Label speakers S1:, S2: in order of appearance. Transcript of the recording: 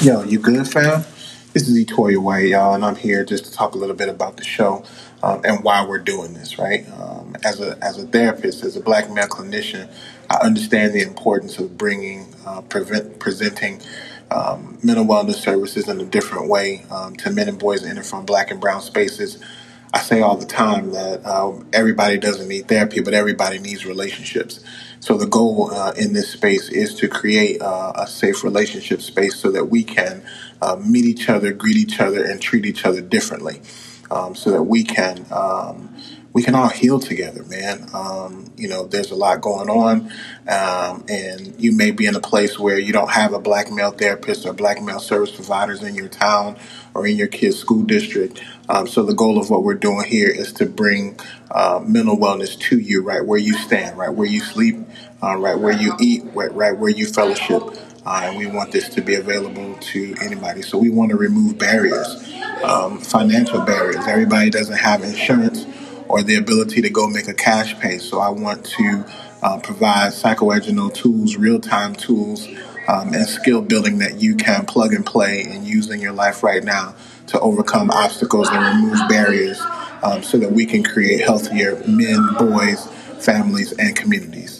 S1: Yo, you good, fam? This is Etoya White, y'all, and I'm here just to talk a little bit about the show um, and why we're doing this. Right? Um, as a as a therapist, as a black male clinician, I understand the importance of bringing uh, prevent, presenting um, mental wellness services in a different way um, to men and boys in and from black and brown spaces. I say all the time that um, everybody doesn't need therapy, but everybody needs relationships. So the goal uh, in this space is to create uh, a safe relationship space so that we can uh, meet each other, greet each other, and treat each other differently, um, so that we can um, we can all heal together, man. Um, you know, there's a lot going on, um, and you may be in a place where you don't have a black male therapist or black male service providers in your town or in your kid's school district. Um, so the goal of what we're doing here is to bring uh, mental wellness to you, right where you stand, right where you sleep, uh, right where you eat, right, right where you fellowship. Uh, and we want this to be available to anybody. So we want to remove barriers, um, financial barriers. Everybody doesn't have insurance or the ability to go make a cash pay. So I want to uh, provide psychoeducal tools, real time tools, um, and skill building that you can plug and play and use in your life right now to overcome obstacles and remove barriers um, so that we can create healthier men, boys, families, and communities.